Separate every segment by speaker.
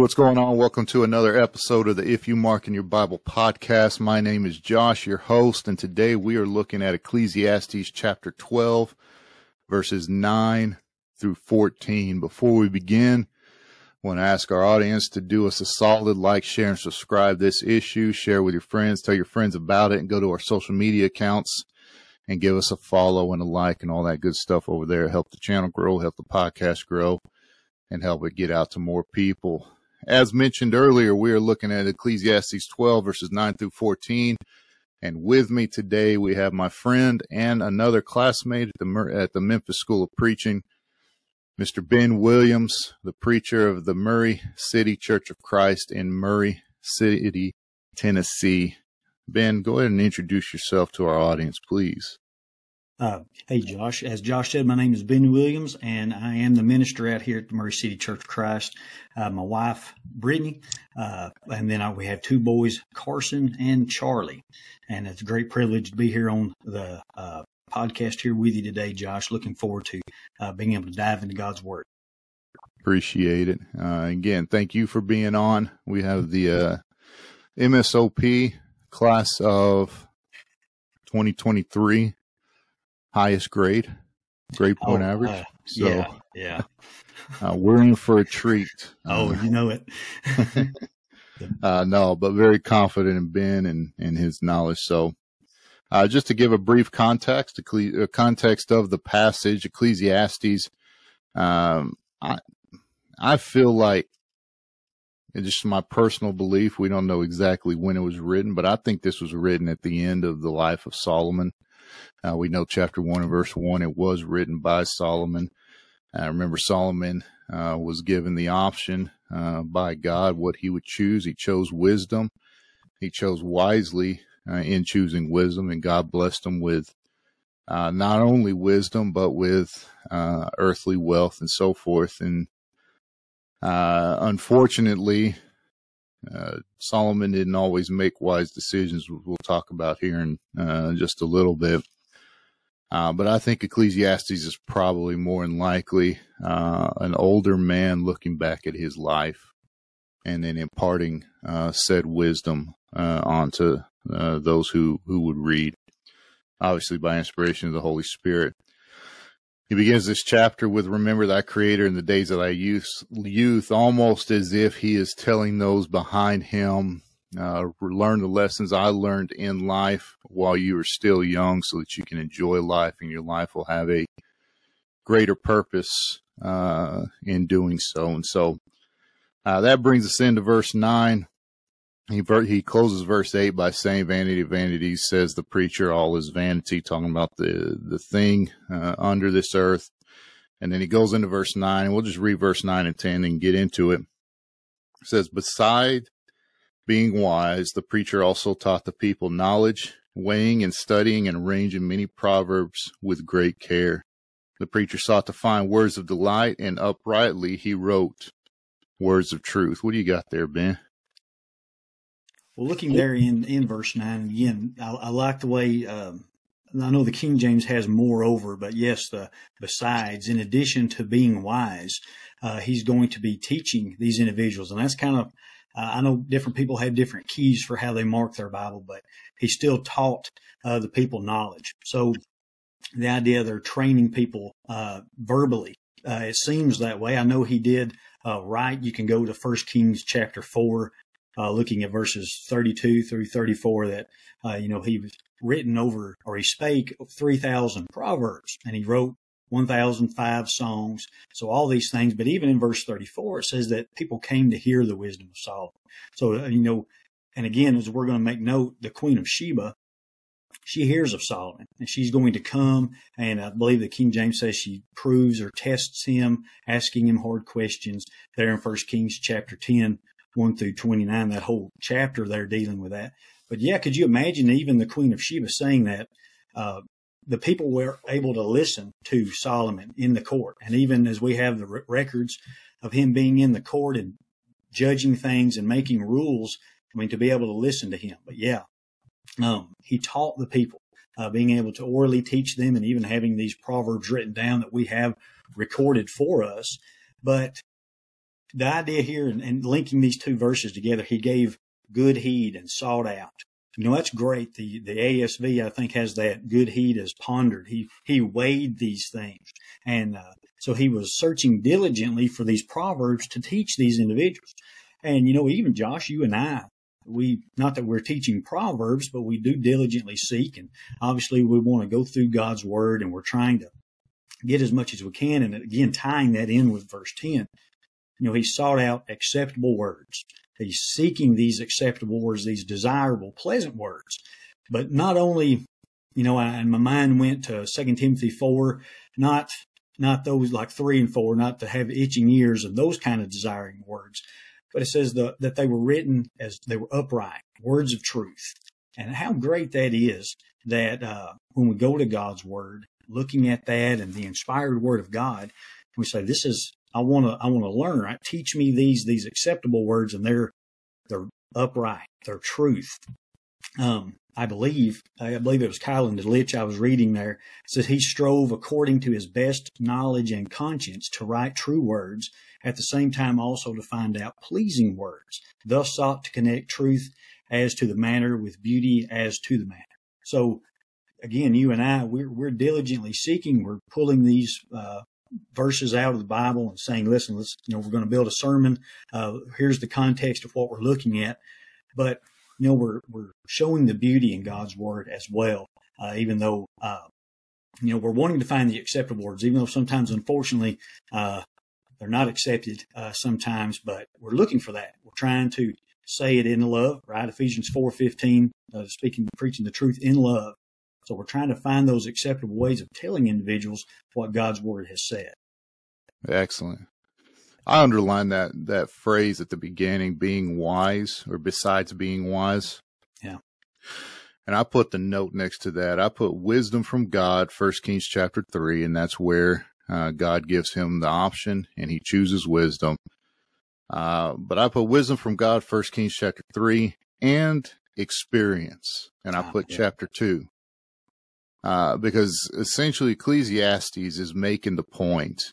Speaker 1: What's going on? Welcome to another episode of the If You Mark in Your Bible podcast. My name is Josh, your host, and today we are looking at Ecclesiastes chapter 12, verses 9 through 14. Before we begin, I want to ask our audience to do us a solid like, share, and subscribe this issue. Share with your friends, tell your friends about it, and go to our social media accounts and give us a follow and a like and all that good stuff over there. Help the channel grow, help the podcast grow, and help it get out to more people. As mentioned earlier, we are looking at Ecclesiastes 12 verses 9 through 14. And with me today, we have my friend and another classmate at the, at the Memphis School of Preaching, Mr. Ben Williams, the preacher of the Murray City Church of Christ in Murray City, Tennessee. Ben, go ahead and introduce yourself to our audience, please.
Speaker 2: Uh, hey, Josh. As Josh said, my name is Ben Williams, and I am the minister out here at the Murray City Church of Christ. Uh, my wife, Brittany, uh, and then I, we have two boys, Carson and Charlie. And it's a great privilege to be here on the uh, podcast here with you today, Josh. Looking forward to uh, being able to dive into God's Word.
Speaker 1: Appreciate it. Uh, again, thank you for being on. We have the MSOP class of 2023 highest grade, grade point oh, average. Uh,
Speaker 2: so, yeah, yeah.
Speaker 1: uh, we're in for a treat.
Speaker 2: Oh, you know it.
Speaker 1: Uh, no, but very confident in Ben and, and his knowledge. So, uh, just to give a brief context, a uh, context of the passage, Ecclesiastes, um, I, I feel like it's just my personal belief. We don't know exactly when it was written, but I think this was written at the end of the life of Solomon. Uh, we know chapter one and verse one, it was written by Solomon. I remember Solomon uh, was given the option uh, by God what he would choose. He chose wisdom. He chose wisely uh, in choosing wisdom, and God blessed him with uh, not only wisdom but with uh, earthly wealth and so forth. And unfortunately, Solomon didn't always make wise decisions. We'll talk about here in just a little bit. Uh, but I think Ecclesiastes is probably more than likely uh, an older man looking back at his life and then imparting uh, said wisdom uh, onto uh, those who, who would read, obviously by inspiration of the Holy Spirit. He begins this chapter with Remember thy Creator in the days of thy youth, youth almost as if he is telling those behind him uh, learn the lessons I learned in life while you are still young so that you can enjoy life and your life will have a greater purpose uh, in doing so. And so uh, that brings us into verse 9. He, he closes verse 8 by saying, Vanity vanity," says the preacher, all is vanity, talking about the, the thing uh, under this earth. And then he goes into verse 9, and we'll just read verse 9 and 10 and get into it. It says, Beside being wise, the preacher also taught the people knowledge, weighing and studying and arranging many proverbs with great care. The preacher sought to find words of delight, and uprightly he wrote words of truth. What do you got there, Ben?
Speaker 2: Well, looking there in, in verse 9, again, I, I like the way, um, I know the King James has moreover, but yes, the besides, in addition to being wise, uh, he's going to be teaching these individuals. And that's kind of uh, I know different people have different keys for how they mark their Bible, but he still taught uh, the people knowledge. So the idea they're training people uh, verbally, uh, it seems that way. I know he did uh, right. You can go to First Kings chapter four, uh, looking at verses thirty-two through thirty-four. That you know he was written over, or he spake three thousand proverbs, and he wrote 1005 songs. So all these things. But even in verse 34, it says that people came to hear the wisdom of Solomon. So, uh, you know, and again, as we're going to make note, the Queen of Sheba, she hears of Solomon and she's going to come. And I believe the King James says she proves or tests him, asking him hard questions there in First Kings chapter 10, 1 through 29, that whole chapter they're dealing with that. But yeah, could you imagine even the Queen of Sheba saying that? Uh, the people were able to listen to Solomon in the court. And even as we have the r- records of him being in the court and judging things and making rules, I mean, to be able to listen to him. But yeah, um, he taught the people, uh, being able to orally teach them and even having these proverbs written down that we have recorded for us. But the idea here and, and linking these two verses together, he gave good heed and sought out. You know, that's great. The, the ASV, I think, has that good heed as pondered. He, he weighed these things. And, uh, so he was searching diligently for these proverbs to teach these individuals. And, you know, even Josh, you and I, we, not that we're teaching proverbs, but we do diligently seek. And obviously we want to go through God's word and we're trying to get as much as we can. And again, tying that in with verse 10, you know, he sought out acceptable words. He's seeking these acceptable words, these desirable, pleasant words. But not only, you know, and my mind went to 2 Timothy 4, not not those like three and four, not to have itching ears and those kind of desiring words. But it says the, that they were written as they were upright, words of truth. And how great that is that uh, when we go to God's word, looking at that and the inspired word of God, we say, this is, I want to, I want to learn, right? Teach me these, these acceptable words and they're, they're upright, they're truth. Um, I believe, I believe it was Keil Delitzsch I was reading there, says he strove according to his best knowledge and conscience to write true words, at the same time also to find out pleasing words, thus sought to connect truth as to the manner with beauty as to the matter. So again, you and I, we're, we're diligently seeking, we're pulling these, uh, verses out of the Bible and saying, listen, let's, you know, we're going to build a sermon. Uh, here's the context of what we're looking at. But you know, we're, we're showing the beauty in God's word as well, uh, even though, uh, you know, we're wanting to find the acceptable words, even though sometimes, unfortunately, uh, they're not accepted uh, sometimes, but we're looking for that. We're trying to say it in love, right? Ephesians 4.15, uh, speaking, preaching the truth in love. So we're trying to find those acceptable ways of telling individuals what God's word has said.
Speaker 1: Excellent. I underline that that phrase at the beginning, being wise, or besides being wise.
Speaker 2: Yeah.
Speaker 1: And I put the note next to that. I put wisdom from God, First Kings chapter three, and that's where uh, God gives him the option, and he chooses wisdom. Uh, but I put wisdom from God, First Kings chapter three, and experience, and I ah, put yeah. chapter two. Uh, because essentially Ecclesiastes is making the point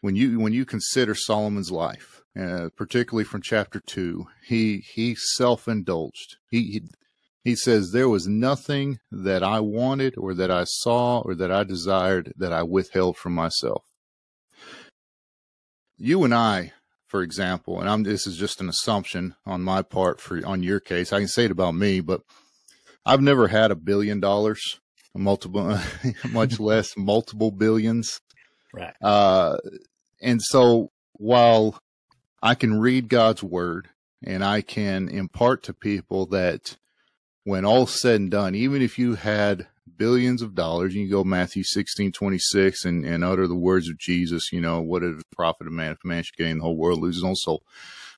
Speaker 1: when you when you consider Solomon's life, uh, particularly from chapter two, he he self indulged. He, he he says there was nothing that I wanted or that I saw or that I desired that I withheld from myself. You and I, for example, and I'm this is just an assumption on my part for on your case. I can say it about me, but I've never had a billion dollars, multiple, much less multiple billions.
Speaker 2: Right.
Speaker 1: Uh, and so while I can read God's word and I can impart to people that when all's said and done, even if you had billions of dollars, and you go Matthew 16, 26 and, and utter the words of Jesus, you know, what is the profit of man if man should gain the whole world, lose his own soul.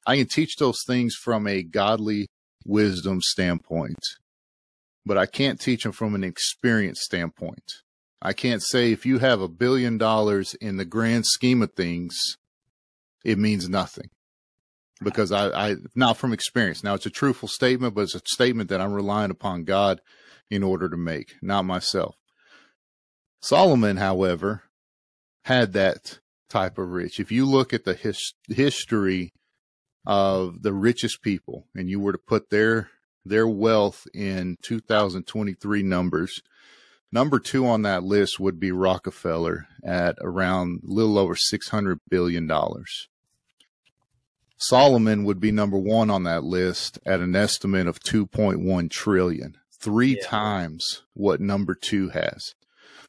Speaker 1: I can teach those things from a godly wisdom standpoint, but I can't teach them from an experience standpoint. I can't say if you have a billion dollars in the grand scheme of things, it means nothing because I, I, not from experience. Now it's a truthful statement, but it's a statement that I'm relying upon God in order to make, not myself. Solomon, however, had that type of rich. If you look at the his, history of the richest people and you were to put their, their wealth in 2023 numbers, Number two on that list would be Rockefeller at around a little over $600 billion. Solomon would be number one on that list at an estimate of 2.1 trillion, three yeah. times what number two has.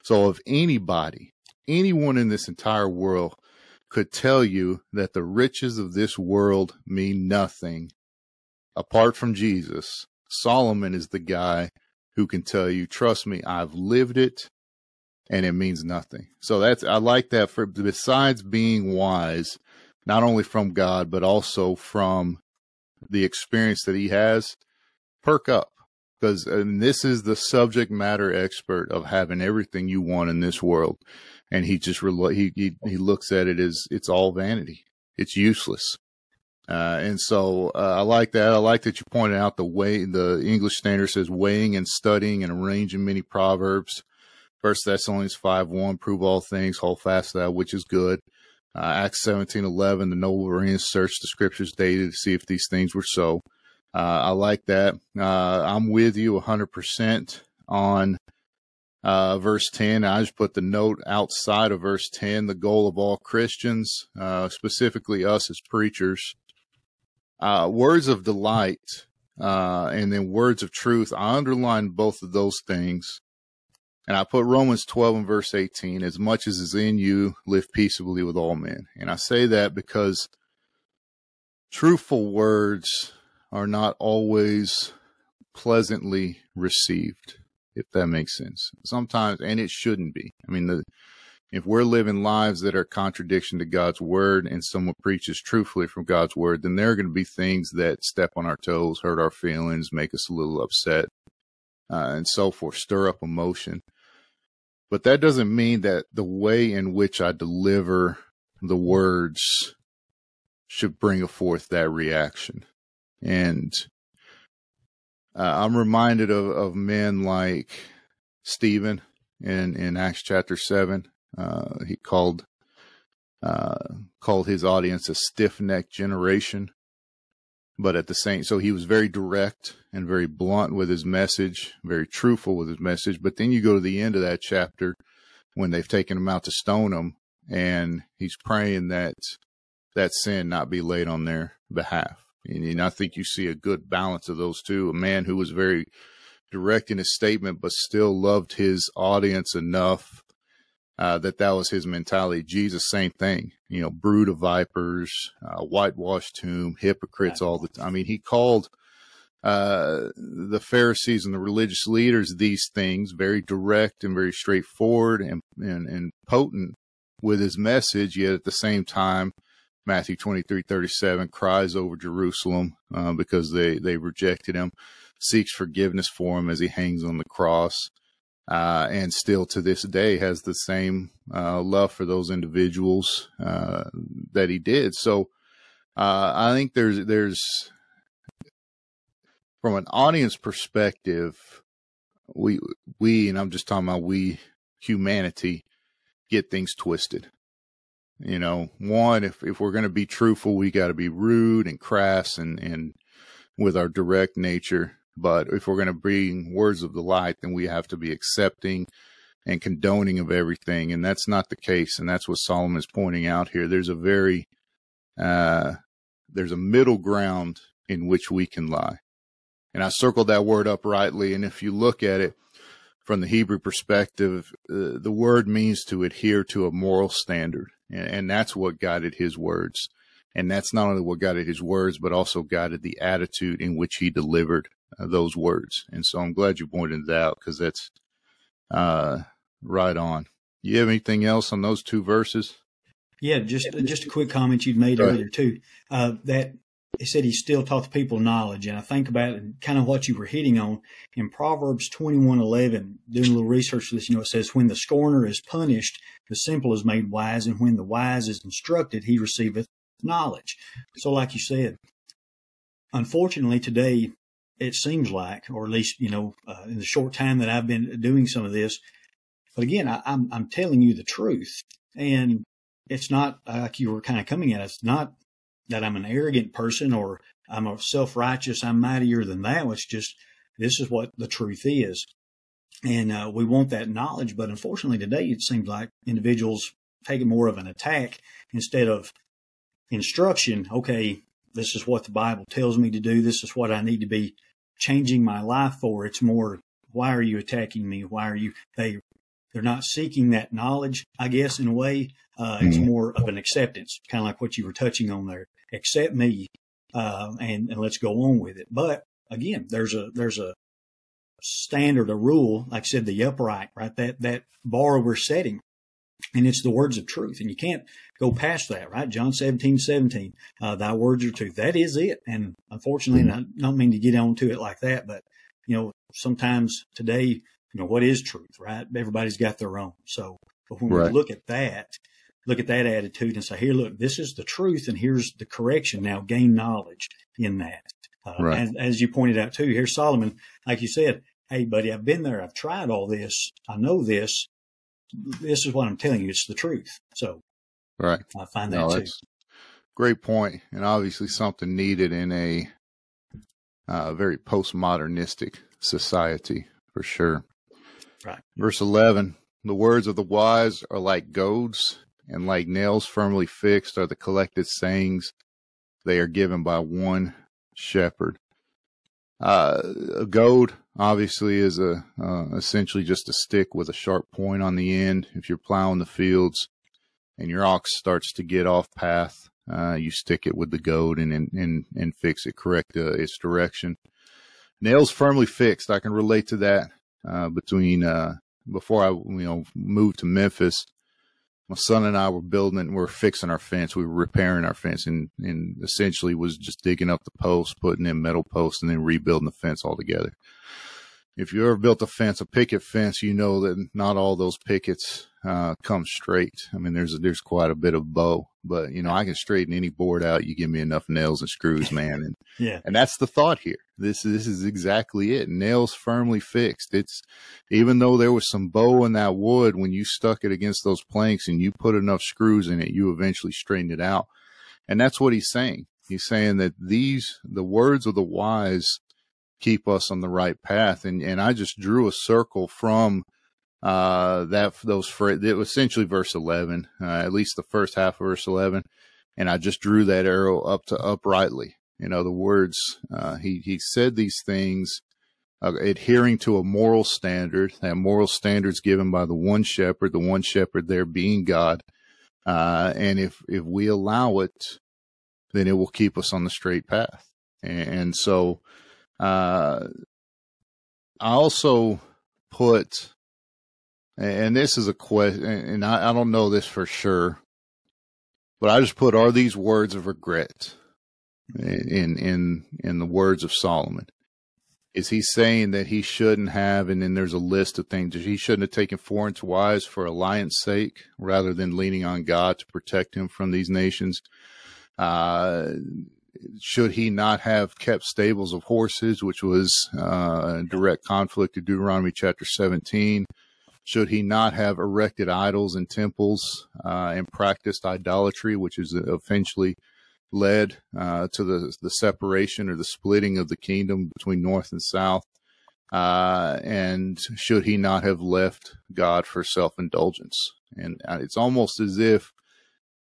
Speaker 1: So if anybody, anyone in this entire world could tell you that the riches of this world mean nothing apart from Jesus, Solomon is the guy who can tell you, trust me, I've lived it and it means nothing. So that's, I like that for, besides being wise, not only from God, but also from the experience that he has, perk up because this is the subject matter expert of having everything you want in this world. And he just, he, he, he looks at it as it's all vanity. It's useless. Uh, and so uh, I like that. I like that you pointed out the way the English Standard says weighing and studying and arranging many proverbs. First Thessalonians five one, prove all things, hold fast to that which is good. Uh, Acts seventeen eleven, the noble searched the scriptures daily to see if these things were so. Uh, I like that. Uh, I'm with you 100% on uh, verse 10. I just put the note outside of verse 10. The goal of all Christians, specifically us as preachers, uh, words of delight uh, and then words of truth. I underline both of those things. And I put Romans 12 and verse 18, as much as is in you, live peaceably with all men. And I say that because truthful words are not always pleasantly received, if that makes sense. Sometimes, and it shouldn't be. I mean, the, if we're living lives that are contradiction to God's word and someone preaches truthfully from God's word, then there are going to be things that step on our toes, hurt our feelings, make us a little upset, uh, and so forth, stir up emotion. But that doesn't mean that the way in which I deliver the words should bring forth that reaction. And uh, I'm reminded of, of men like Stephen in, in Acts chapter 7. Uh, he called uh, called his audience a stiff necked generation. But at the same, so he was very direct and very blunt with his message, very truthful with his message. But then you go to the end of that chapter when they've taken him out to stone him, and he's praying that that sin not be laid on their behalf. And, and I think you see a good balance of those two. A man who was very direct in his statement, but still loved his audience enough uh, that that was his mentality. Jesus, same thing. You know, brood of vipers, uh, whitewashed tomb, hypocrites all the time. I mean, he called uh, the Pharisees and the religious leaders these things very direct and very straightforward and, and, and potent with his message. Yet at the same time, Matthew 23, 37 cries over Jerusalem uh, because they, they rejected him, seeks forgiveness for him as he hangs on the cross uh, and still to this day has the same uh, love for those individuals uh, that he did. So uh, I think there's there's from an audience perspective, we we and I'm just talking about we humanity get things twisted. You know, one if if we're going to be truthful, we got to be rude and crass and and with our direct nature but if we're going to bring words of the light, then we have to be accepting and condoning of everything. And that's not the case. And that's what Solomon is pointing out here. There's a very, uh, there's a middle ground in which we can lie. And I circled that word uprightly. And if you look at it from the Hebrew perspective, uh, the word means to adhere to a moral standard. And, and that's what guided his words. And that's not only what guided his words, but also guided the attitude in which he delivered uh, those words. And so I'm glad you pointed that out because that's uh, right on. You have anything else on those two verses?
Speaker 2: Yeah, just just a quick comment you'd made earlier too. Uh, that he said he still taught the people knowledge, and I think about it, kind of what you were hitting on in Proverbs twenty one eleven. Doing a little research for this, you know, it says, "When the scorner is punished, the simple is made wise, and when the wise is instructed, he receiveth knowledge." So, like you said, unfortunately today it seems like, or at least, you know, uh, in the short time that I've been doing some of this. But again, I, I'm, I'm telling you the truth. And it's not like you were kind of coming at. It's not that I'm an arrogant person or I'm a self righteous, I'm mightier than that. It's just, this is what the truth is. And uh, we want that knowledge. But unfortunately, today it seems like individuals take it more of an attack instead of instruction. Okay, this is what the Bible tells me to do. This is what I need to be changing my life for. It's more, why are you attacking me? Why are you, they, they're not seeking that knowledge, I guess, in a way. Uh, mm-hmm. It's more of an acceptance, kind of like what you were touching on there. Accept me, uh, and, and let's go on with it. But again, there's a, there's a standard, a rule, like I said, the upright, right? That, that bar we're setting and it's the words of truth and you can't go past that right? John 17 17 uh, thy words are truth. That is it and unfortunately mm-hmm. i don't mean to get on to it like that but you know sometimes today you know what is truth right? Everybody's got their own. So but when right. we look at that look at that attitude and say here look this is the truth and here's the correction. Now gain knowledge in that. Uh, right. as, as you pointed out too here's solomon like you said hey buddy i've been there. I've tried all this. I know this this is what I'm telling you. It's the truth. So
Speaker 1: Right.
Speaker 2: I find that no, too.
Speaker 1: Great point, and obviously something needed in a uh, very postmodernistic society for sure.
Speaker 2: Right.
Speaker 1: Verse 11 The words of the wise are like goads, and like nails firmly fixed are the collected sayings they are given by one shepherd. Uh, a goad obviously is a uh, essentially just a stick with a sharp point on the end. If you're plowing the fields and your ox starts to get off path, uh, you stick it with the goad and and and fix it, correct uh, its direction. Nails firmly fixed. I can relate to that. Uh, between uh, before I you know moved to Memphis, my son and I were building and we are fixing our fence. We were repairing our fence and, and essentially was just digging up the posts, putting in metal posts and then rebuilding the fence altogether. If you ever built a fence, a picket fence, you know that not all those pickets uh, come straight. I mean, there's there's quite a bit of bow, but you know, I can straighten any board out. You give me enough nails and screws, man, and
Speaker 2: yeah,
Speaker 1: and that's the thought here. This this is exactly it. Nails firmly fixed. It's even though there was some bow in that wood, when you stuck it against those planks and you put enough screws in it, you eventually straightened it out. And that's what he's saying. He's saying that these the words of the wise keep us on the right path. And and I just drew a circle from uh, that those for it was essentially verse 11, uh, at least the first half of verse 11. And I just drew that arrow up to uprightly. In other words, uh, he, he said these things, uh, adhering to a moral standard, that moral standards given by the one shepherd, the one shepherd there being God. Uh, and if, if we allow it, then it will keep us on the straight path. And, and so, uh, I also put and this is a question, and I, I don't know this for sure, but I just put, are these words of regret in, in, in the words of Solomon? Is he saying that he shouldn't have, and then there's a list of things that he shouldn't have taken foreign wives for alliance sake rather than leaning on God to protect him from these nations? Uh, should he not have kept stables of horses, which was uh, in direct conflict to Deuteronomy chapter 17? Should he not have erected idols and temples uh, and practiced idolatry, which is eventually led uh, to the the separation or the splitting of the kingdom between north and south? Uh, and should he not have left God for self indulgence? And uh, it's almost as if,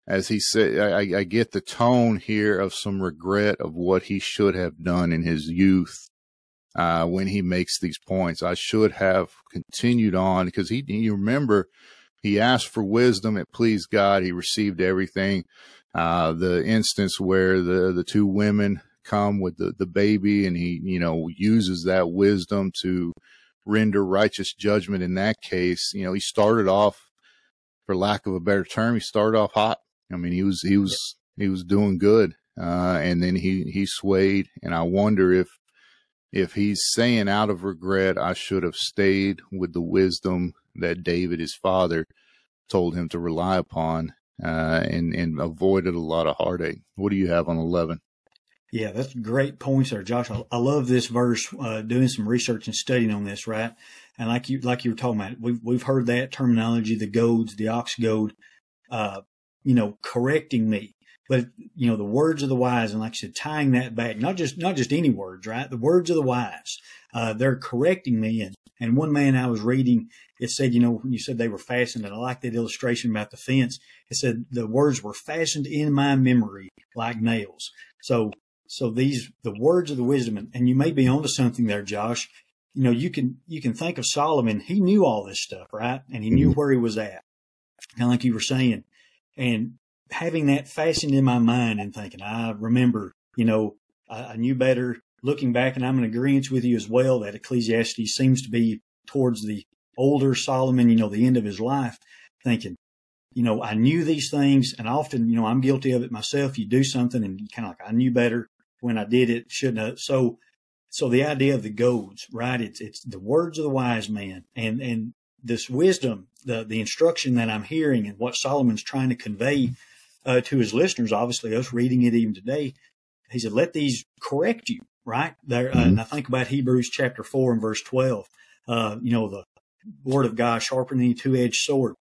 Speaker 1: as he said, I, I get the tone here of some regret of what he should have done in his youth uh, when he makes these points. I should have continued on because he, you remember, he asked for wisdom. It pleased God. He received everything. Uh, the instance where the, the two women come with the, the baby and he, you know, uses that wisdom to render righteous judgment in that case. You know, he started off, for lack of a better term, he started off hot. I mean, he was, he was, he was doing good. Uh, and then he, he swayed. And I wonder if, if he's saying out of regret, I should have stayed with the wisdom that David, his father, told him to rely upon, uh, and and avoided a lot of heartache. What do you have on eleven?
Speaker 2: Yeah, that's great points there, Josh. I, I love this verse. Uh, doing some research and studying on this, right? And like you like you were talking about, we've we've heard that terminology, the goads, the ox goad, uh, you know, correcting me but you know the words of the wise and like I said tying that back not just not just any words right? The words of the wise uh, they're correcting me. And and one man I was reading it said you know when you said they were fastened and I like that illustration about the fence. It said the words were fastened in my memory like nails. So so these the words of the wisdom and, and you may be onto something there Josh. You know you can you can think of Solomon. He knew all this stuff right? And he knew mm-hmm. where he was at. Kind of like you were saying. And having that fastened in my mind and thinking, I remember, you know, I, I knew better looking back and I'm in agreement with you as well that Ecclesiastes seems to be towards the older Solomon, you know, the end of his life, thinking, you know, I knew these things and often, you know, I'm guilty of it myself. You do something and kind of like, I knew better when I did it, shouldn't have. So, so the idea of the goads, right? It's, it's the words of the wise man and, and this wisdom, the, the instruction that I'm hearing and what Solomon's trying to convey uh, to his listeners, obviously us reading it even today, he said, let these correct you, right? There, uh, mm-hmm. and I think about Hebrews chapter four and verse 12, uh, you know, the word of God sharper than two edged sword.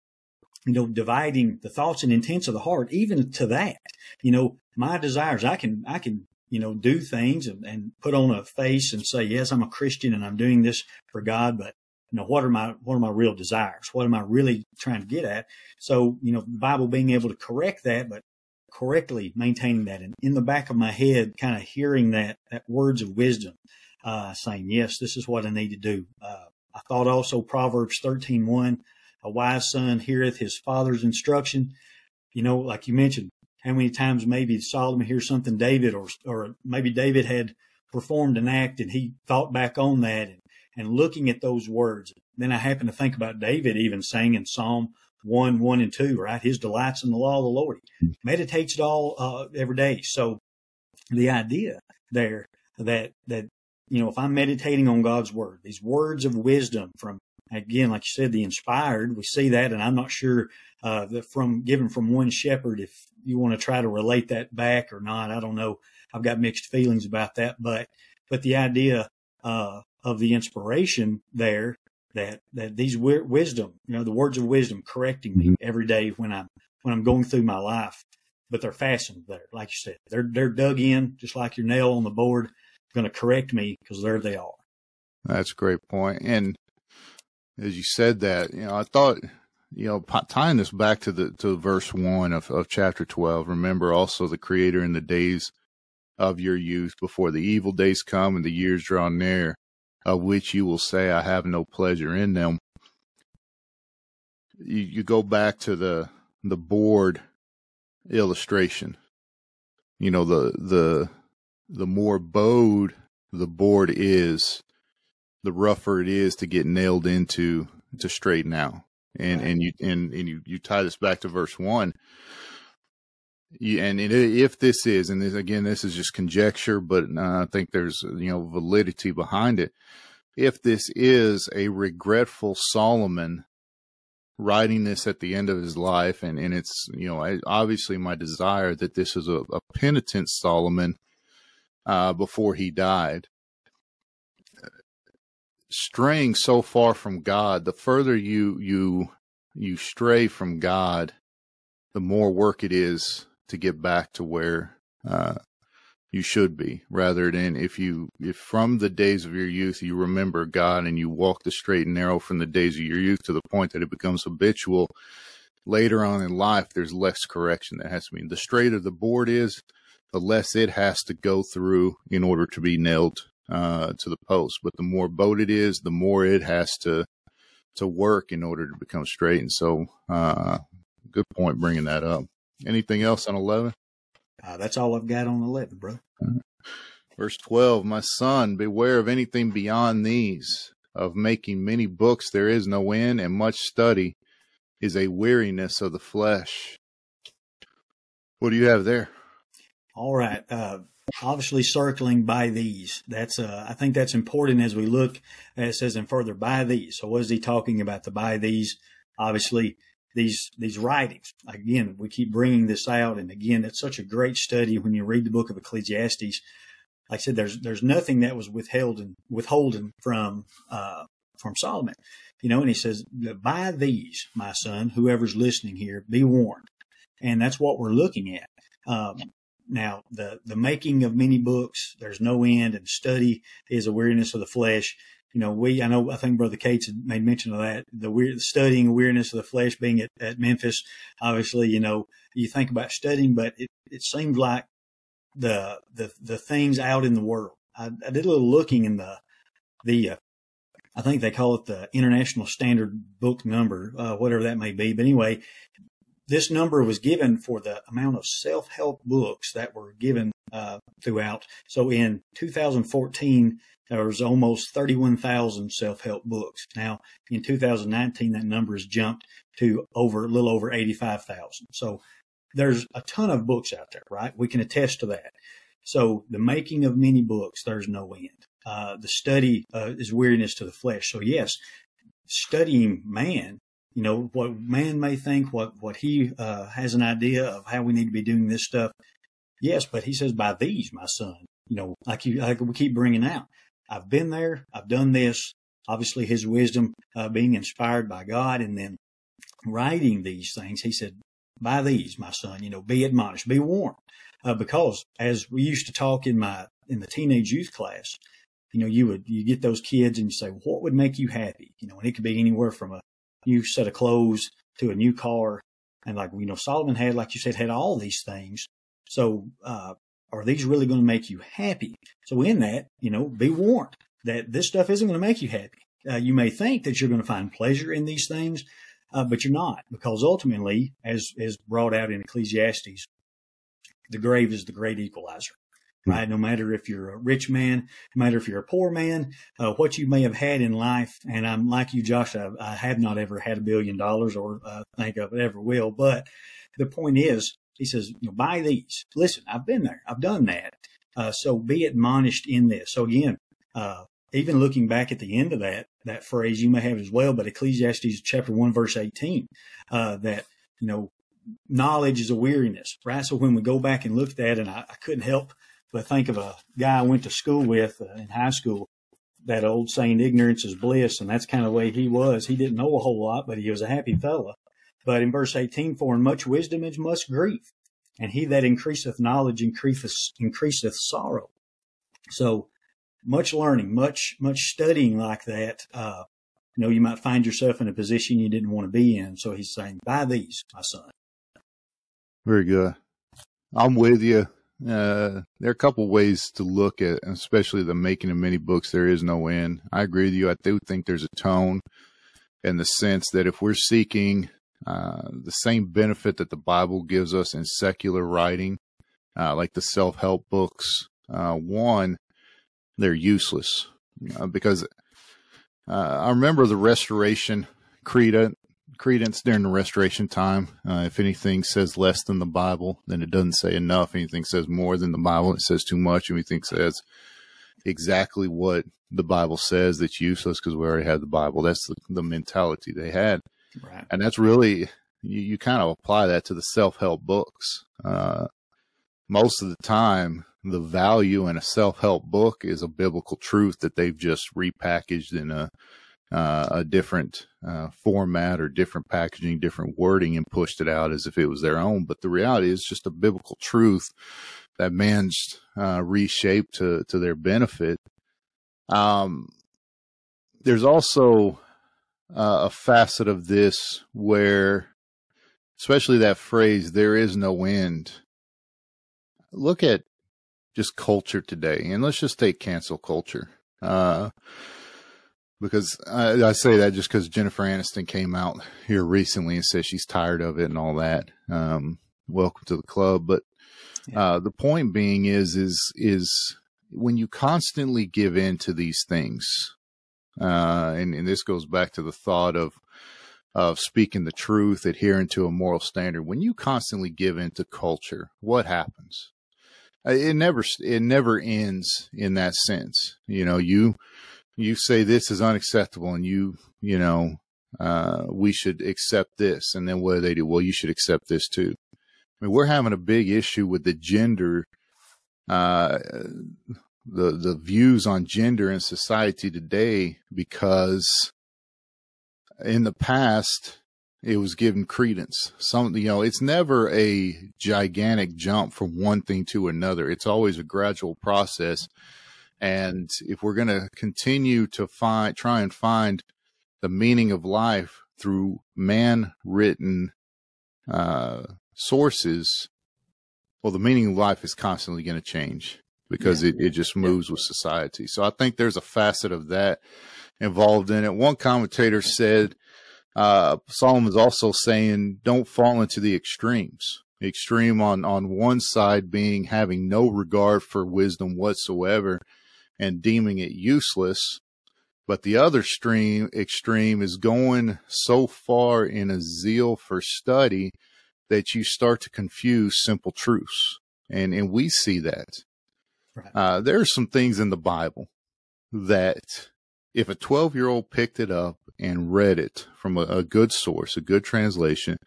Speaker 2: you know, dividing the thoughts and intents of the heart, even to that, you know, my desires, I can, I can, you know, do things and, and put on a face and say, yes, I'm a Christian and I'm doing this for God, but you know, what are my, what are my real desires? What am I really trying to get at? So, you know, the Bible being able to correct that, but correctly maintaining that and in the back of my head, kind of hearing that, that words of wisdom, uh, saying, yes, this is what I need to do. Uh, I thought also Proverbs 13, 1, a wise son heareth his father's instruction. You know, like you mentioned, how many times maybe Solomon hears something David or, or maybe David had performed an act and he thought back on that and, and looking at those words. Then I happen to think about David even saying in Psalm 1, 1 and 2, right? His delights in the law of the Lord. He meditates it all uh, every day. So the idea there that, that, you know, if I'm meditating on God's word, these words of wisdom from again, like you said, the inspired, we see that, and I'm not sure uh, that from given from one shepherd, if you want to try to relate that back or not, I don't know. I've got mixed feelings about that, but but the idea uh, of the inspiration there that that these w- wisdom, you know, the words of wisdom correcting me mm-hmm. every day when I'm when I'm going through my life, but they're fastened there, like you said, they're they're dug in just like your nail on the board, going to correct me because there they are.
Speaker 1: That's a great point, and as you said that, you know, I thought, you know, tying this back to the to verse one of, of chapter twelve. Remember also the Creator in the days of your youth, before the evil days come and the years draw near, of which you will say, "I have no pleasure in them." You, you go back to the the board illustration. You know the the the more bowed the board is, the rougher it is to get nailed into to straighten out. And and you and, and you you tie this back to verse one. And if this is, and this, again, this is just conjecture, but uh, I think there's you know validity behind it. If this is a regretful Solomon writing this at the end of his life, and and it's you know obviously my desire that this is a, a penitent Solomon uh, before he died, straying so far from God, the further you you you stray from God, the more work it is to get back to where uh, you should be. Rather than if you if from the days of your youth you remember God and you walk the straight and narrow from the days of your youth to the point that it becomes habitual. Later on in life, there's less correction that has to be. The straighter the board is, the less it has to go through in order to be nailed uh, to the post. But the more boat it is, the more it has to to work in order to become straight. And so, uh, good point bringing that up. Anything else on eleven?
Speaker 2: Uh, that's all I've got on eleven, bro.
Speaker 1: Verse twelve: My son, beware of anything beyond these. Of making many books there is no end, and much study is a weariness of the flesh. What do you have there?
Speaker 2: All right. Uh, obviously circling by these. That's uh, I think that's important as we look. As it says in further by these. So what is he talking about? The by these, obviously these these writings. Again, we keep bringing this out, and again, it's such a great study when you read the book of Ecclesiastes. Like I said, there's there's nothing that was withheld and withholden from uh, from Solomon, you know. And he says, "By these, my son, whoever's listening here, be warned." And that's what we're looking at. Um, now, the, the making of many books, there's no end, and study is a weariness of the flesh. You know, we, I know, I think Brother Cates made mention of that, the weird, studying a weariness of the flesh being at, at Memphis. Obviously, you know, you think about studying, but it, it seems like the, the, the things out in the world. I, I did a little looking in the, the, uh, I think they call it the International Standard Book Number, uh, whatever that may be. But anyway, this number was given for the amount of self-help books that were given uh, throughout. So in 2014, there was almost 31,000 self-help books. Now in 2019, that number has jumped to over a little over 85,000. So there's a ton of books out there, right? We can attest to that. So the making of many books, there's no end. Uh, the study uh, is weariness to the flesh. So yes, studying man you know, what man may think, what, what he uh, has an idea of how we need to be doing this stuff. Yes, but he says, by these, my son, you know, like you, we keep bringing out, I've been there, I've done this. Obviously, his wisdom uh, being inspired by God, and then writing these things, he said, by these, my son, you know, be admonished, be warned. Uh, because as we used to talk in my, in the teenage youth class, you know, you would, you get those kids and you say, what would make you happy? You know, and it could be anywhere from a new set of clothes to a new car. And like, you know, Solomon had, like you said, had all these things. So, uh, are these really going to make you happy? So in that, you know, be warned that this stuff isn't going to make you happy. Uh, you may think that you're going to find pleasure in these things, uh, but you're not, because ultimately, as as brought out in Ecclesiastes, the grave is the great equalizer. Right? No matter if you're a rich man, no matter if you're a poor man, uh, what you may have had in life, and I'm like you, Josh, I, I have not ever had a billion dollars or uh, think of it ever will. But the point is, he says, you know, by these. Listen, I've been there. I've done that. Uh, so be admonished in this. So again, uh, even looking back at the end of that, that phrase you may have as well, but Ecclesiastes chapter one, verse 18, uh, that, you know, knowledge is a weariness, right? So when we go back and look at that, and I, I couldn't help but think of a guy I went to school with uh, in high school, that old saying, ignorance is bliss. And that's kind of the way he was. He didn't know a whole lot, but he was a happy fellow. But in verse 18, for in much wisdom is much grief. And he that increaseth knowledge increaseth, increaseth sorrow. So much learning, much, much studying like that, uh, you know, you might find yourself in a position you didn't want to be in. So he's saying, by these, my son.
Speaker 1: Very good. I'm with you. Uh, there are a couple ways to look at, especially the making of many books. There is no end. I agree with you. I do think there's a tone in the sense that if we're seeking uh, the same benefit that the Bible gives us in secular writing, uh, like the self help books, uh, one, they're useless uh, because uh, I remember the restoration credence, credence during the restoration time. Uh, if anything says less than the Bible, then it doesn't say enough. Anything says more than the Bible, it says too much. Anything says exactly what the Bible says that's useless because we already have the Bible. That's the, the mentality they had. Right. And that's really, you, you kind of apply that to the self help books. Uh, most of the time, the value in a self help book is a biblical truth that they've just repackaged in a uh, a different uh, format or different packaging, different wording, and pushed it out as if it was their own. But the reality is just a biblical truth that man's uh, reshaped to to their benefit. Um, there's also uh, a facet of this where, especially that phrase, "there is no end." Look at just culture today, and let's just take cancel culture. Uh, because I, I, say that just because Jennifer Aniston came out here recently and says she's tired of it and all that. Um, welcome to the club. But uh, the point being is is is when you constantly give in to these things, uh, and, and this goes back to the thought of of speaking the truth, adhering to a moral standard. When you constantly give in to culture, what happens? Uh, it never it never ends in that sense. You know, you you say this is unacceptable, and you you know uh, we should accept this, and then what do they do? Well, you should accept this too. I mean, we're having a big issue with the gender, uh, the the views on gender in society today because in the past it was given credence. Some, you know, it's never a gigantic jump from one thing to another. It's always a gradual process. And if we're going to continue to find, try and find the meaning of life through man written, uh, sources, well, the meaning of life is constantly going to change because yeah. it, it just moves yeah. with society. So I think there's a facet of that involved in it. One commentator said, uh, Solomon is also saying don't fall into the extremes. Extreme on, on one side being having no regard for wisdom whatsoever and deeming it useless. But the other stream extreme is going so far in a zeal for study that you start to confuse simple truths. And, and we see that. Right. Uh, there are some things in the Bible that if a 12 year old picked it up and read it from a, a, good source, a good translation,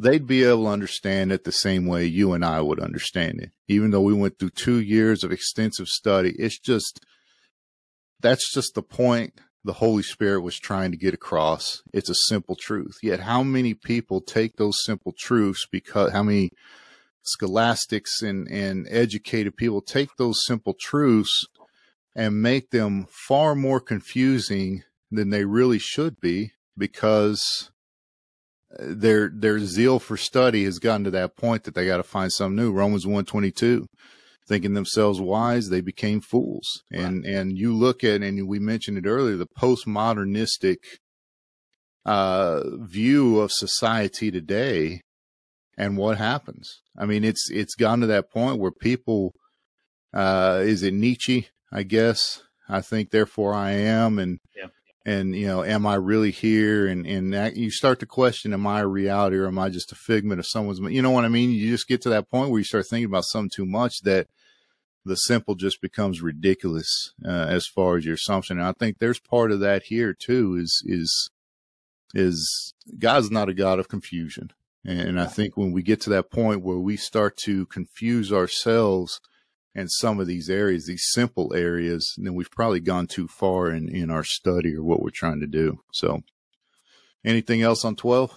Speaker 1: they'd be able to understand it the same way you and I would understand it. Even though we went through two years of extensive study, it's just, that's just the point the Holy Spirit was trying to get across. It's a simple truth. Yet how many people take those simple truths because how many scholastics and, and educated people take those simple truths and make them far more confusing than they really should be because their their zeal for study has gotten to that point that they got to find something new. Romans 122 thinking themselves wise, they became fools. And right. and you look at and we mentioned it earlier, the postmodernistic uh, view of society today and what happens. I mean, it's it's gone to that point where people uh, is it Nietzsche, I guess. I think therefore I am and yeah. And you know, am I really here and and that, you start to question am I a reality or am I just a figment of someone's you know what I mean? You just get to that point where you start thinking about something too much that the simple just becomes ridiculous uh, as far as your assumption. And I think there's part of that here too. Is is is God's not a God of confusion, and I think when we get to that point where we start to confuse ourselves in some of these areas, these simple areas, then we've probably gone too far in in our study or what we're trying to do. So, anything else on twelve?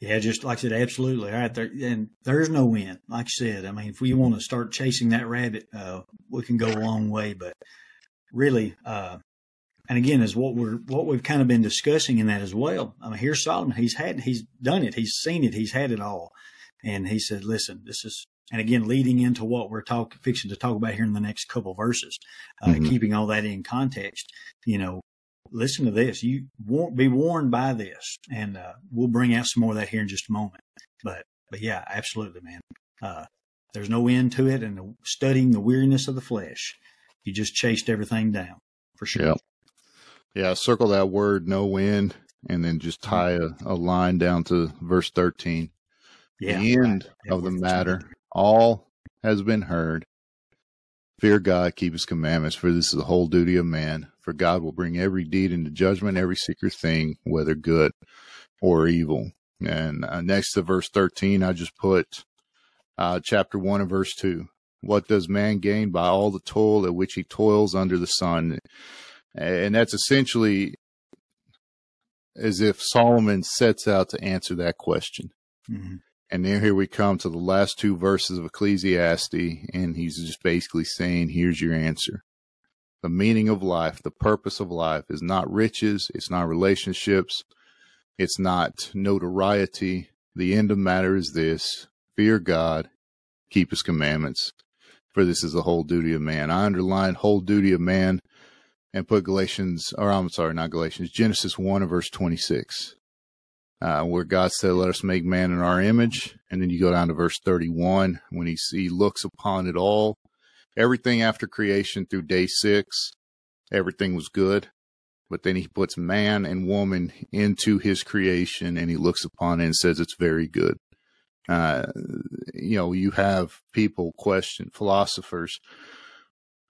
Speaker 2: Yeah, just like I said, absolutely. All right. There, and there's no win. Like I said, I mean, if we want to start chasing that rabbit, uh, we can go a long way, but really, uh, and again, is what we're, what we've kind of been discussing in that as well. I mean, here's Solomon. He's had, he's done it. He's seen it. He's had it all. And he said, listen, this is, and again, leading into what we're talking, fixing to talk about here in the next couple verses, uh, mm-hmm. keeping all that in context, you know, listen to this. You won't be warned by this, and uh, we'll bring out some more of that here in just a moment. But but yeah, absolutely, man. Uh, there's no end to it, and the, studying the weariness of the flesh, you just chased everything down for sure.
Speaker 1: Yeah, yeah. Circle that word, no end, and then just mm-hmm. tie a, a line down to verse thirteen. Yeah, the end right. of the matter, all has been heard. Fear God, keep his commandments, for this is the whole duty of man. For God will bring every deed into judgment, every secret thing, whether good or evil. And uh, next to verse 13, I just put uh, chapter 1 and verse 2. What does man gain by all the toil at which he toils under the sun? And that's essentially as if Solomon sets out to answer that question. Mm-hmm. And now here we come to the last two verses of Ecclesiastes, and he's just basically saying, here's your answer. The meaning of life, the purpose of life is not riches, it's not relationships, it's not notoriety. The end of matter is this fear God, keep his commandments, for this is the whole duty of man. I underline whole duty of man and put Galatians, or I'm sorry, not Galatians, Genesis 1 and verse 26 uh, where God said, "Let us make man in our image," and then you go down to verse thirty-one when he, he looks upon it all, everything after creation through day six, everything was good, but then he puts man and woman into his creation, and he looks upon it and says it's very good. Uh, you know, you have people question philosophers,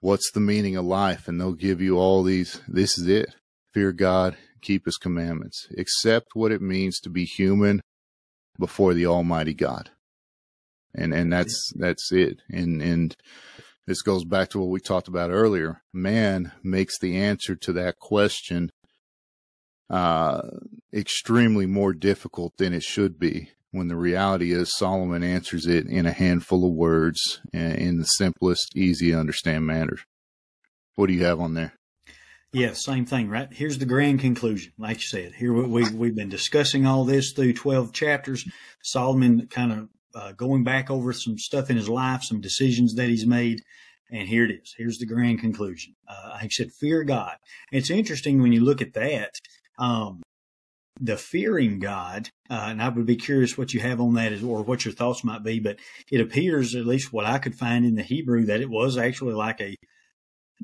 Speaker 1: what's the meaning of life, and they'll give you all these. This is it: fear God keep his commandments, accept what it means to be human before the Almighty God. And and that's that's it. And and this goes back to what we talked about earlier. Man makes the answer to that question uh, extremely more difficult than it should be. When the reality is, Solomon answers it in a handful of words in the simplest, easy to understand manner. What do you have on there?
Speaker 2: Yeah, same thing, right? Here's the grand conclusion. Like you said, here we, we've been discussing all this through 12 chapters. Solomon kind of uh, going back over some stuff in his life, some decisions that he's made. And here it is. Here's the grand conclusion. Uh, like I said, fear God. It's interesting when you look at that. Um, the fearing God, uh, and I would be curious what you have on that or what your thoughts might be, but it appears, at least what I could find in the Hebrew, that it was actually like a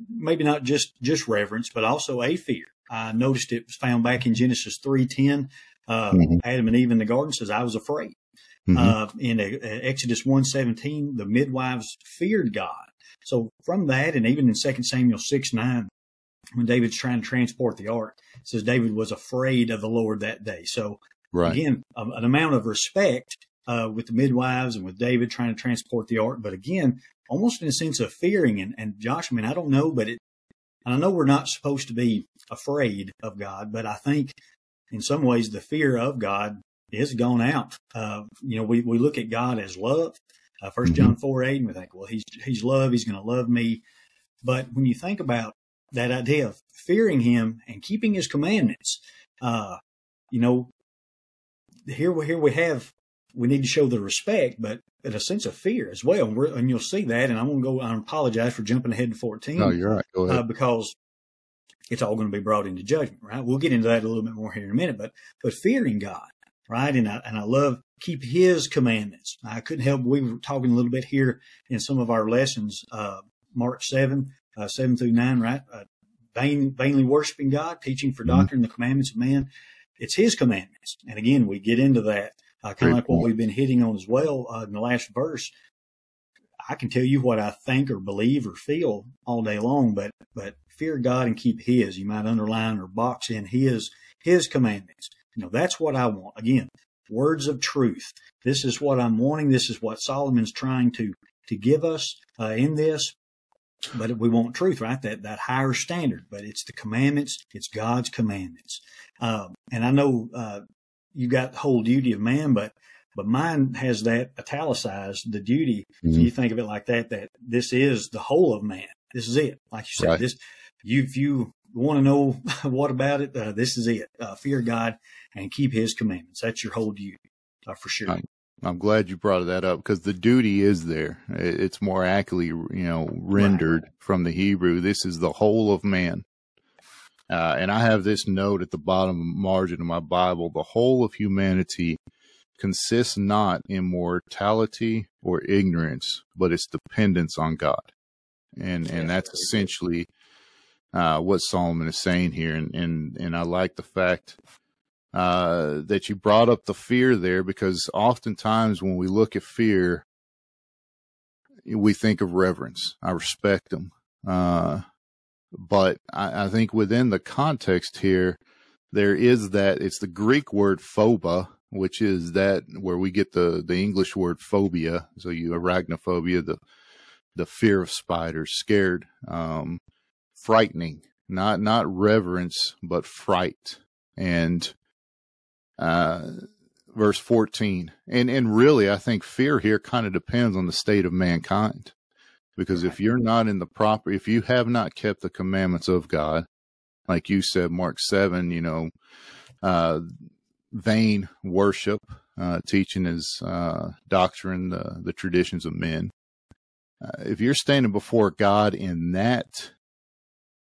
Speaker 2: maybe not just just reverence, but also a fear. I noticed it was found back in Genesis three ten. Uh, mm-hmm. Adam and Eve in the garden says, "I was afraid." Mm-hmm. Uh, in uh, Exodus one seventeen, the midwives feared God. So from that, and even in Second Samuel six nine, when David's trying to transport the ark, says David was afraid of the Lord that day. So right. again, an amount of respect uh, with the midwives and with David trying to transport the ark, but again, almost in a sense of fearing. And, and Josh, I mean, I don't know, but it, And I know we're not supposed to be afraid of God, but I think in some ways the fear of God is gone out. Uh, you know, we, we look at God as love. Uh, First mm-hmm. John four eight, and we think, well, he's he's love. He's going to love me. But when you think about that idea of fearing Him and keeping His commandments, uh, you know, here here we have we need to show the respect, but a sense of fear as well. And, and you'll see that. And I'm going to go. I apologize for jumping ahead to 14.
Speaker 1: No, you're right. Go ahead.
Speaker 2: Uh, because it's all going to be brought into judgment, right? We'll get into that a little bit more here in a minute. But but fearing God, right? And I and I love keep His commandments. I couldn't help. We were talking a little bit here in some of our lessons. Uh, Mark seven, uh, seven through nine, right? Uh, vain, vainly worshiping God, teaching for mm-hmm. doctrine the commandments of man. It's His commandments, and again, we get into that uh, kind of like what we've been hitting on as well uh, in the last verse. I can tell you what I think or believe or feel all day long, but but fear God and keep His. You might underline or box in His His commandments. You know that's what I want. Again, words of truth. This is what I'm wanting. This is what Solomon's trying to to give us uh, in this. But we want truth, right? That that higher standard. But it's the commandments. It's God's commandments. Um, and I know uh, you got the whole duty of man, but but mine has that italicized the duty. Mm-hmm. You think of it like that, that this is the whole of man. This is it. Like you said, right. this, you, if you want to know what about it, uh, this is it. Uh, fear God and keep his commandments. That's your whole duty uh, for sure.
Speaker 1: I'm, I'm, glad you brought that up because the duty is there. It's more accurately, you know, rendered right. from the Hebrew. This is the whole of man. Uh, and I have this note at the bottom margin of my Bible the whole of humanity consists not in mortality or ignorance, but its dependence on God. And, and that's essentially uh, what Solomon is saying here. And, and, and I like the fact uh, that you brought up the fear there because oftentimes when we look at fear, we think of reverence. I respect them. Uh, but I, I, think within the context here, there is that it's the Greek word phoba, which is that where we get the, the English word phobia. So you arachnophobia, the, the fear of spiders, scared, um, frightening, not, not reverence, but fright. And, uh, verse 14. And, and really, I think fear here kind of depends on the state of mankind. Because if you're not in the proper, if you have not kept the commandments of God, like you said, Mark 7, you know, uh, vain worship, uh, teaching his uh, doctrine, the, the traditions of men. Uh, if you're standing before God in that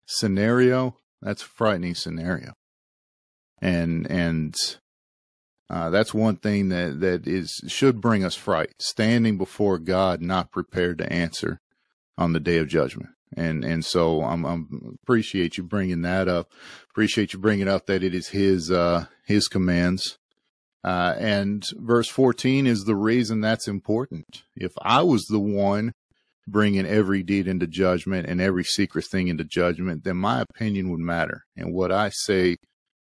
Speaker 1: scenario, that's a frightening scenario. And, and, uh, that's one thing that, that is, should bring us fright. Standing before God, not prepared to answer on the day of judgment. And, and so I'm, I'm appreciate you bringing that up. Appreciate you bringing up that it is his, uh, his commands. Uh, and verse 14 is the reason that's important. If I was the one bringing every deed into judgment and every secret thing into judgment, then my opinion would matter. And what I say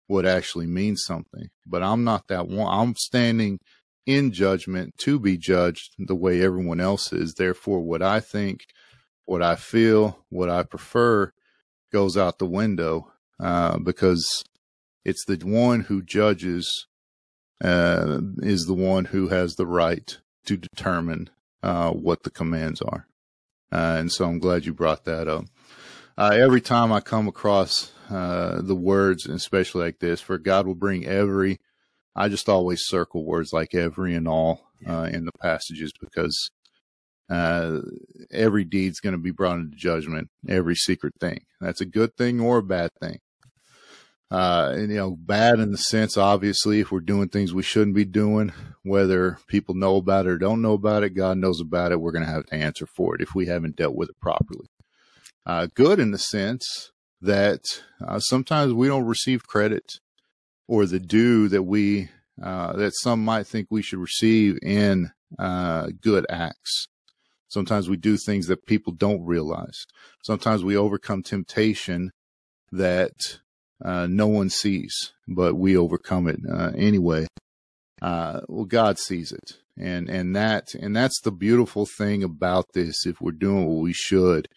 Speaker 1: would actually mean something. But I'm not that one. I'm standing in judgment to be judged the way everyone else is. Therefore, what I think what I feel, what I prefer goes out the window uh, because it's the one who judges uh, is the one who has the right to determine uh, what the commands are. Uh, and so I'm glad you brought that up. Uh, every time I come across uh, the words, especially like this, for God will bring every, I just always circle words like every and all in the passages because uh, every deed's going to be brought into judgment, every secret thing. That's a good thing or a bad thing. Uh, and, you know, bad in the sense, obviously, if we're doing things we shouldn't be doing, whether people know about it or don't know about it, God knows about it. We're going to have to answer for it if we haven't dealt with it properly. Uh, good in the sense that uh, sometimes we don't receive credit or the due that we, uh, that some might think we should receive in, uh, good acts. Sometimes we do things that people don't realize. Sometimes we overcome temptation that uh, no one sees, but we overcome it uh, anyway. Uh, well, God sees it, and and that and that's the beautiful thing about this. If we're doing what we should,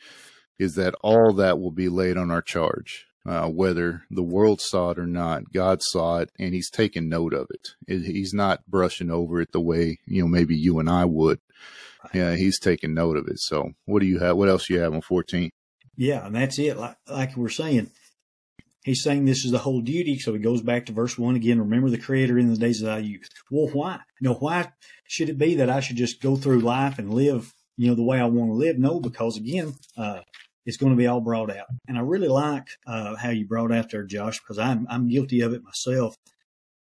Speaker 1: is that all that will be laid on our charge. Uh, whether the world saw it or not, God saw it and he's taken note of it. it. He's not brushing over it the way, you know, maybe you and I would. Yeah, he's taking note of it. So what do you have? What else do you have on 14?
Speaker 2: Yeah, and that's it. Like, like we're saying, he's saying this is the whole duty. So he goes back to verse one again. Remember the creator in the days of thy youth. Well, why? You know, why should it be that I should just go through life and live, you know, the way I want to live? No, because again, uh, it's going to be all brought out. And I really like uh, how you brought out there, Josh, because I'm I'm guilty of it myself.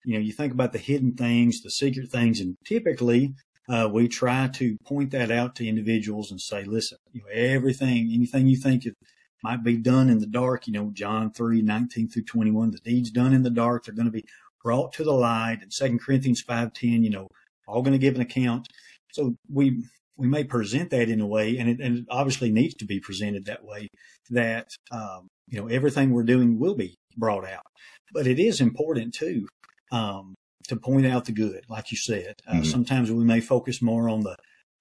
Speaker 2: You know, you think about the hidden things, the secret things, and typically uh, we try to point that out to individuals and say, listen, you know, everything, anything you think might be done in the dark, you know, John 3, 19 through 21, the deeds done in the dark, they're going to be brought to the light. And Second Corinthians 5, 10, you know, all going to give an account. So we we may present that in a way, and it, and it obviously needs to be presented that way, that um, you know everything we're doing will be brought out. But it is important too um, to point out the good, like you said. Uh, mm-hmm. Sometimes we may focus more on the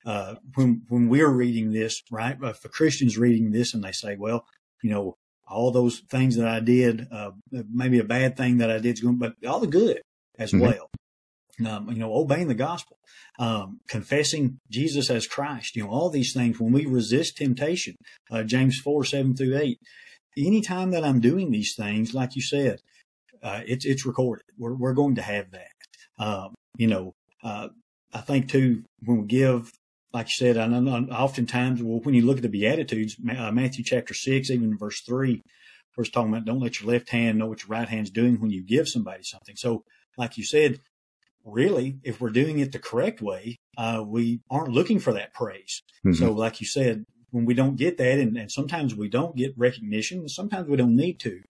Speaker 2: uh, when when we're reading this, right? If a Christian's reading this and they say, "Well, you know, all those things that I did, uh, maybe a bad thing that I did is going, but all the good as mm-hmm. well." Um, you know, obeying the gospel, um, confessing Jesus as Christ, you know, all these things. When we resist temptation, uh, James four seven through eight. Anytime that I'm doing these things, like you said, uh, it's it's recorded. We're we're going to have that. Um, you know, uh, I think too when we give, like you said, I know oftentimes well, when you look at the Beatitudes, uh, Matthew chapter six, even verse three, where it's talking about don't let your left hand know what your right hand's doing when you give somebody something. So, like you said, really, if we're doing it the correct way, uh, we aren't looking for that praise. Mm-hmm. So, like you said, when we don't get that, and, and sometimes we don't get recognition, sometimes we don't need to,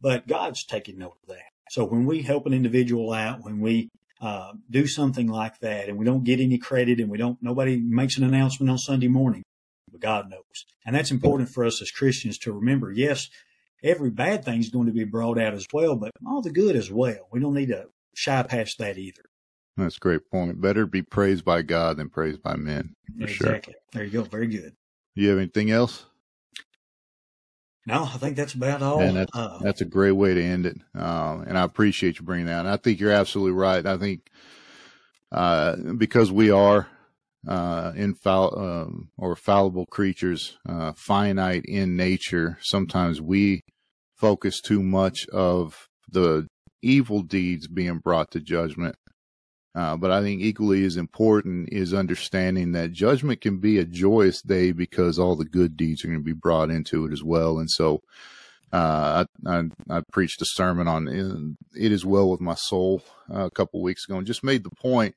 Speaker 2: but God's taking note of that. So when we help an individual out, when we uh, do something like that, and we don't get any credit, and we don't, nobody makes an announcement on Sunday morning, but God knows, and that's important for us as Christians to remember. Yes, every bad thing is going to be brought out as well, but all the good as well. We don't need to shy past that either.
Speaker 1: That's a great point. Better be praised by God than praised by men.
Speaker 2: exactly. Sure. There you go. Very good.
Speaker 1: You have anything else?
Speaker 2: No, I think that's about all.
Speaker 1: And that's, uh, that's a great way to end it. Um, and I appreciate you bringing that. And I think you're absolutely right. I think uh, because we are uh, infall- um, or fallible creatures, uh, finite in nature, sometimes we focus too much of the evil deeds being brought to judgment. Uh, but I think equally as important is understanding that judgment can be a joyous day because all the good deeds are going to be brought into it as well. And so, uh, I, I, I, preached a sermon on it is well with my soul uh, a couple weeks ago and just made the point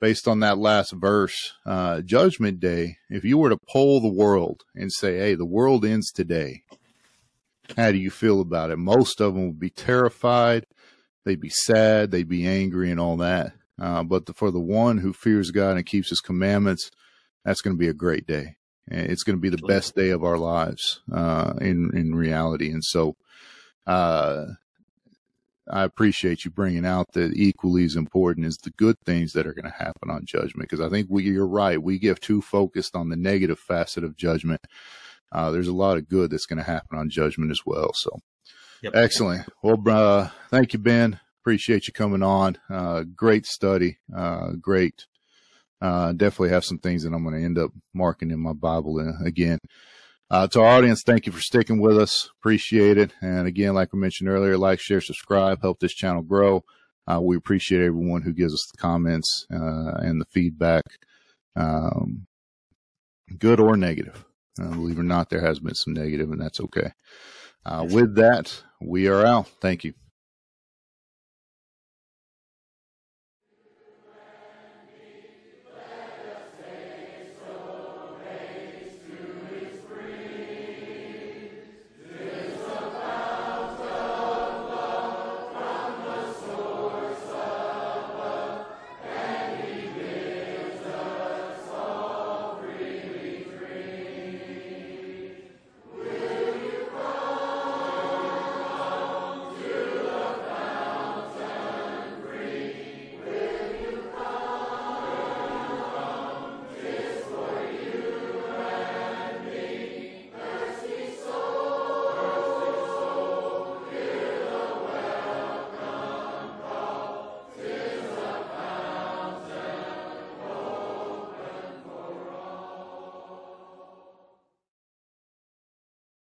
Speaker 1: based on that last verse, uh, judgment day. If you were to poll the world and say, Hey, the world ends today. How do you feel about it? Most of them would be terrified they'd be sad, they'd be angry, and all that. Uh, but the, for the one who fears God and keeps His commandments, that's going to be a great day. It's going to be the best day of our lives uh, in in reality. And so, uh, I appreciate you bringing out that equally as important is the good things that are going to happen on judgment. Because I think we, you're right. We get too focused on the negative facet of judgment. Uh, there's a lot of good that's going to happen on judgment as well. So, Yep. Excellent. Well, uh, thank you, Ben. Appreciate you coming on. Uh, great study. Uh, great. Uh, definitely have some things that I'm going to end up marking in my Bible uh, again. Uh, to our audience, thank you for sticking with us. Appreciate it. And again, like we mentioned earlier, like, share, subscribe, help this channel grow. we appreciate everyone who gives us the comments and the feedback, um, good or negative. believe it or not, there has been some negative, and that's okay. Uh, with that, we are out. Thank you.